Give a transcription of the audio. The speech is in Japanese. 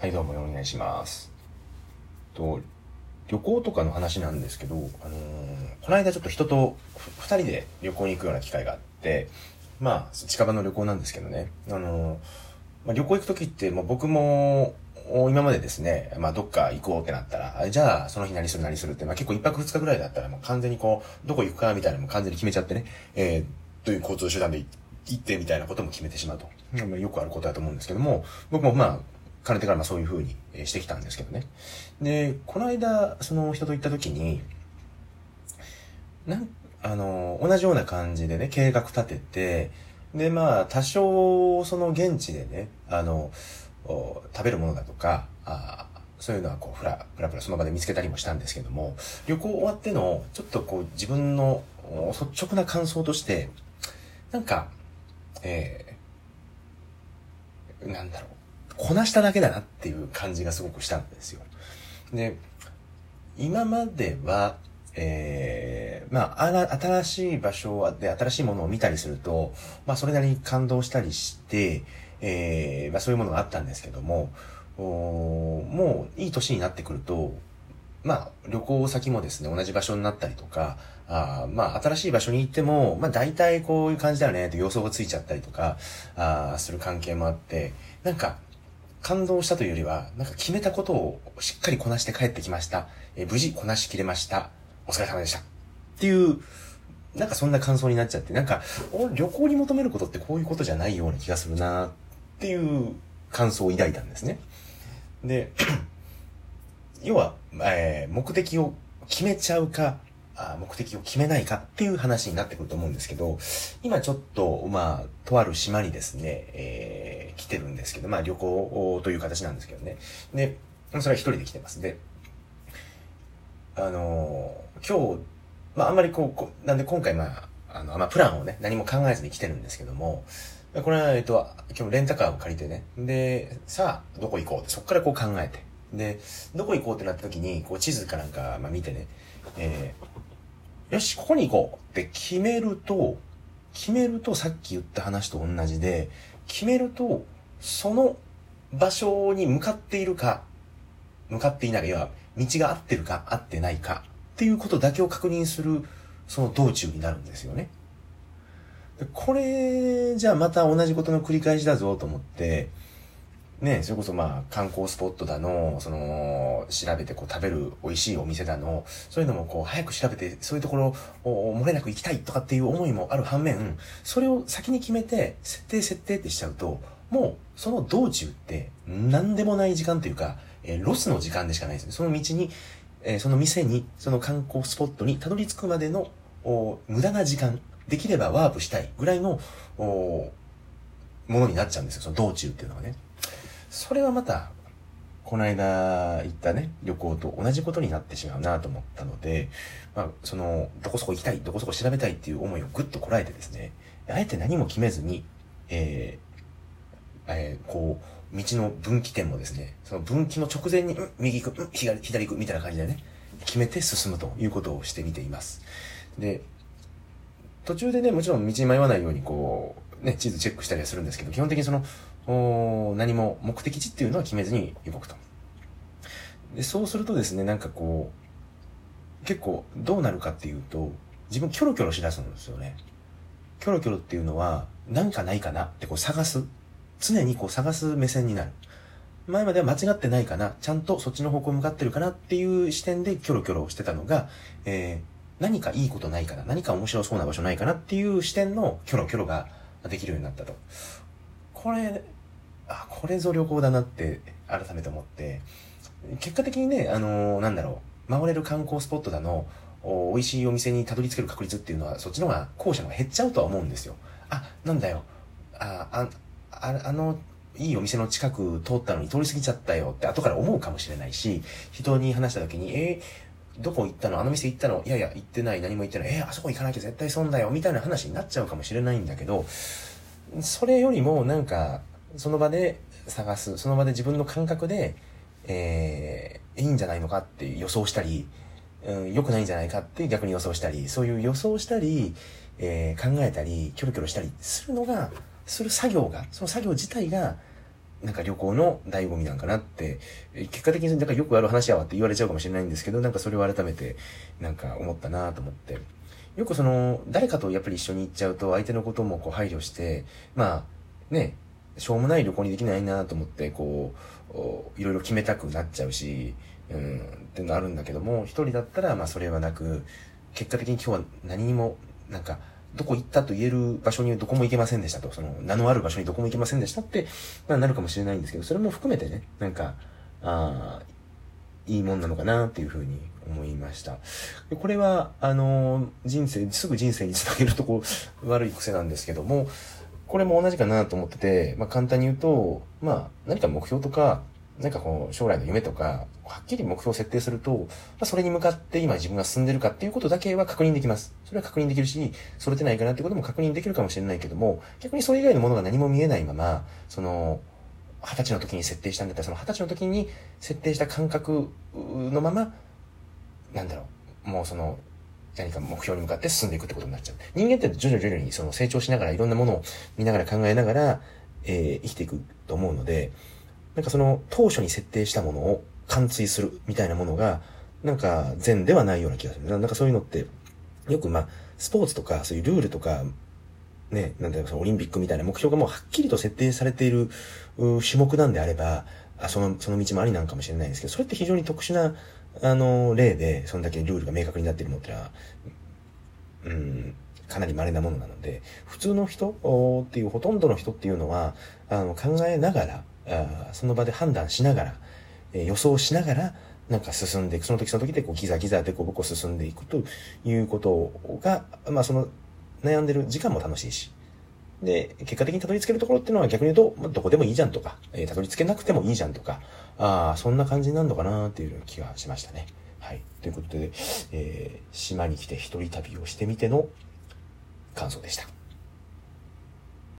はい、どうもお願いします。と、旅行とかの話なんですけど、あのーこの間ちょっと人とふ二人で旅行に行くような機会があって、まあ、近場の旅行なんですけどね、あのーまあ、旅行行くときって、もう僕も、今までですね、まあ、どっか行こうってなったら、じゃあ、その日何する何するって、まあ、結構一泊二日ぐらいだったら、もう完全にこう、どこ行くかみたいなのも完全に決めちゃってね、えー、どういう交通手段で行ってみたいなことも決めてしまうと。よくあることだと思うんですけども、僕もまあ、かねてからまあそういう風にしてきたんですけどね。で、この間、その人と行った時に、なん、あの、同じような感じでね、計画立てて、で、まあ、多少、その現地でね、あの、食べるものだとか、あそういうのはこう、ふら、ふらふらその場で見つけたりもしたんですけども、旅行終わっての、ちょっとこう、自分の率直な感想として、なんか、えー、なんだろう、こなしただけだなっていう感じがすごくしたんですよ。で、今までは、えー、まあ、新しい場所で新しいものを見たりすると、まあ、それなりに感動したりして、えー、まあ、そういうものがあったんですけども、もういい年になってくると、まあ、旅行先もですね、同じ場所になったりとか、あまあ、新しい場所に行っても、まあ、大体こういう感じだよね、って予想がついちゃったりとか、あする関係もあって、なんか、感動したというよりは、なんか決めたことをしっかりこなして帰ってきました。え無事こなしきれました。お疲れ様でした。っていう、なんかそんな感想になっちゃって、なんか、お旅行に求めることってこういうことじゃないような気がするなっていう感想を抱いたんですね。で、要は、えー目的を決めちゃうか、目的を決めないかっていう話になってくると思うんですけど、今ちょっと、まあ、とある島にですね、えー来てるんですけど、まあ旅行という形なんですけどね。で、それは一人で来てます。で、あの今日、まああんまりこうこう、なんで今回まあ、あの、まあプランをね、何も考えずに来てるんですけども、これは、えっと、今日レンタカーを借りてね、で、さあ、どこ行こうって、そこからこう考えて、で、どこ行こうってなった時に、こう地図かなんか、まあ見てね、えーよし、ここに行こうって決めると、決めるとさっき言った話と同じで、決めると、その場所に向かっているか、向かっていないか、要は、道が合ってるか合ってないかっていうことだけを確認する、その道中になるんですよね。これ、じゃあまた同じことの繰り返しだぞと思って、ね、それこそまあ観光スポットだの、その、調べてこう食べる美味しいお店だの、そういうのもこう早く調べて、そういうところを漏れなく行きたいとかっていう思いもある反面、それを先に決めて、設定設定ってしちゃうと、もうその道中って何でもない時間というか、えーロスの時間でしかないですね。その道に、えーその店に、その観光スポットにたどり着くまでのお無駄な時間、できればワープしたいぐらいのおものになっちゃうんですよ。その道中っていうのはね。それはまた、この間行ったね、旅行と同じことになってしまうなと思ったので、まあ、その、どこそこ行きたい、どこそこ調べたいっていう思いをぐっとこらえてですね、あえて何も決めずに、えーえーこう、道の分岐点もですね、その分岐の直前に、うん、右行く、うん、左、行く、みたいな感じでね、決めて進むということをしてみています。で、途中でね、もちろん道に迷わないようにこう、ね、地図チェックしたりはするんですけど、基本的にその、お何も目的地っていうのは決めずに動くと。で、そうするとですね、なんかこう、結構どうなるかっていうと、自分キョロキョロしだすんですよね。キョロキョロっていうのは、なんかないかなってこう探す。常にこう探す目線になる。前までは間違ってないかな、ちゃんとそっちの方向向かってるかなっていう視点でキョロキョロしてたのが、えー何かいいことないかな、何か面白そうな場所ないかなっていう視点のキョロキョロができるようになったと。これ、あ、これぞ旅行だなって改めて思って、結果的にね、あのーなんだろう、回れる観光スポットだの、お美味しいお店にたどり着ける確率っていうのは、そっちの方が、後者の方が減っちゃうとは思うんですよ。あ、なんだよ、あ、あ、ああの、いいお店の近く通ったのに通り過ぎちゃったよって後から思うかもしれないし、人に話した時に、えーどこ行ったの？あの店行ったの？いやいや、行ってない、何も行ってない。えーあそこ行かなきゃ絶対損だよ。みたいな話になっちゃうかもしれないんだけど、それよりもなんか、その場で探す、その場で自分の感覚で、えーいいんじゃないのかって予想したり、うん、良くないんじゃないかって逆に予想したり、そういう予想したり、えー考えたり、キョロキョロしたりするのが、する作業が、その作業自体が、なんか旅行の醍醐味なんかなって、結果的になんかよくある話やわって言われちゃうかもしれないんですけど、なんかそれを改めてなんか思ったなと思って。よくその、誰かとやっぱり一緒に行っちゃうと相手のこともこう配慮して、まあ、ね、しょうもない旅行にできないなと思って、こう、いろいろ決めたくなっちゃうし、うん、っていうのあるんだけども、一人だったらまあそれはなく、結果的に今日は何にも、なんか、どこ行ったと言える場所にどこも行けませんでしたと、その名のある場所にどこも行けませんでしたって、まあ、なるかもしれないんですけど、それも含めてね、なんか、ああ、いいもんなのかなっていうふうに思いました。これは、あの、人生、すぐ人生につなげるとこ 悪い癖なんですけども、これも同じかなと思ってて、まあ簡単に言うと、まあ何か目標とか、なんかこう、将来の夢とか、はっきり目標を設定すると、まあ、それに向かって今自分が進んでるかっていうことだけは確認できます。それは確認できるし、それてないかなってことも確認できるかもしれないけども、逆にそれ以外のものが何も見えないまま、その、二十歳の時に設定したんだったら、その二十歳の時に設定した感覚のまま、なんだろう、もうその、何か目標に向かって進んでいくってことになっちゃう。人間って徐々に徐々にその成長しながらいろんなものを見ながら考えながら、えー、生きていくと思うので、なんかその当初に設定したものを貫通するみたいなものが、なんか善ではないような気がする。なんかそういうのって、よくまあ、スポーツとか、そういうルールとか、ね、なんだろう、そのオリンピックみたいな目標がもうはっきりと設定されている種目なんであれば、あその、その道もありなんかもしれないですけど、それって非常に特殊な、あの、例で、そんだけルールが明確になっているのってのは、うん、かなり稀なものなので、普通の人っていう、ほとんどの人っていうのは、あの、考えながら、あその場で判断しながら、え、予想しながら、なんか進んでいく。その時その時でこうギザギザでこう僕を進んでいくということが、まあその悩んでる時間も楽しいし。で、結果的にたどり着けるところっていうのは逆に言うと、まあ、どこでもいいじゃんとか、えー、たどり着けなくてもいいじゃんとか、ああ、そんな感じになるのかなっていう気がしましたね。はい。ということで、えー、島に来て一人旅をしてみての感想でした。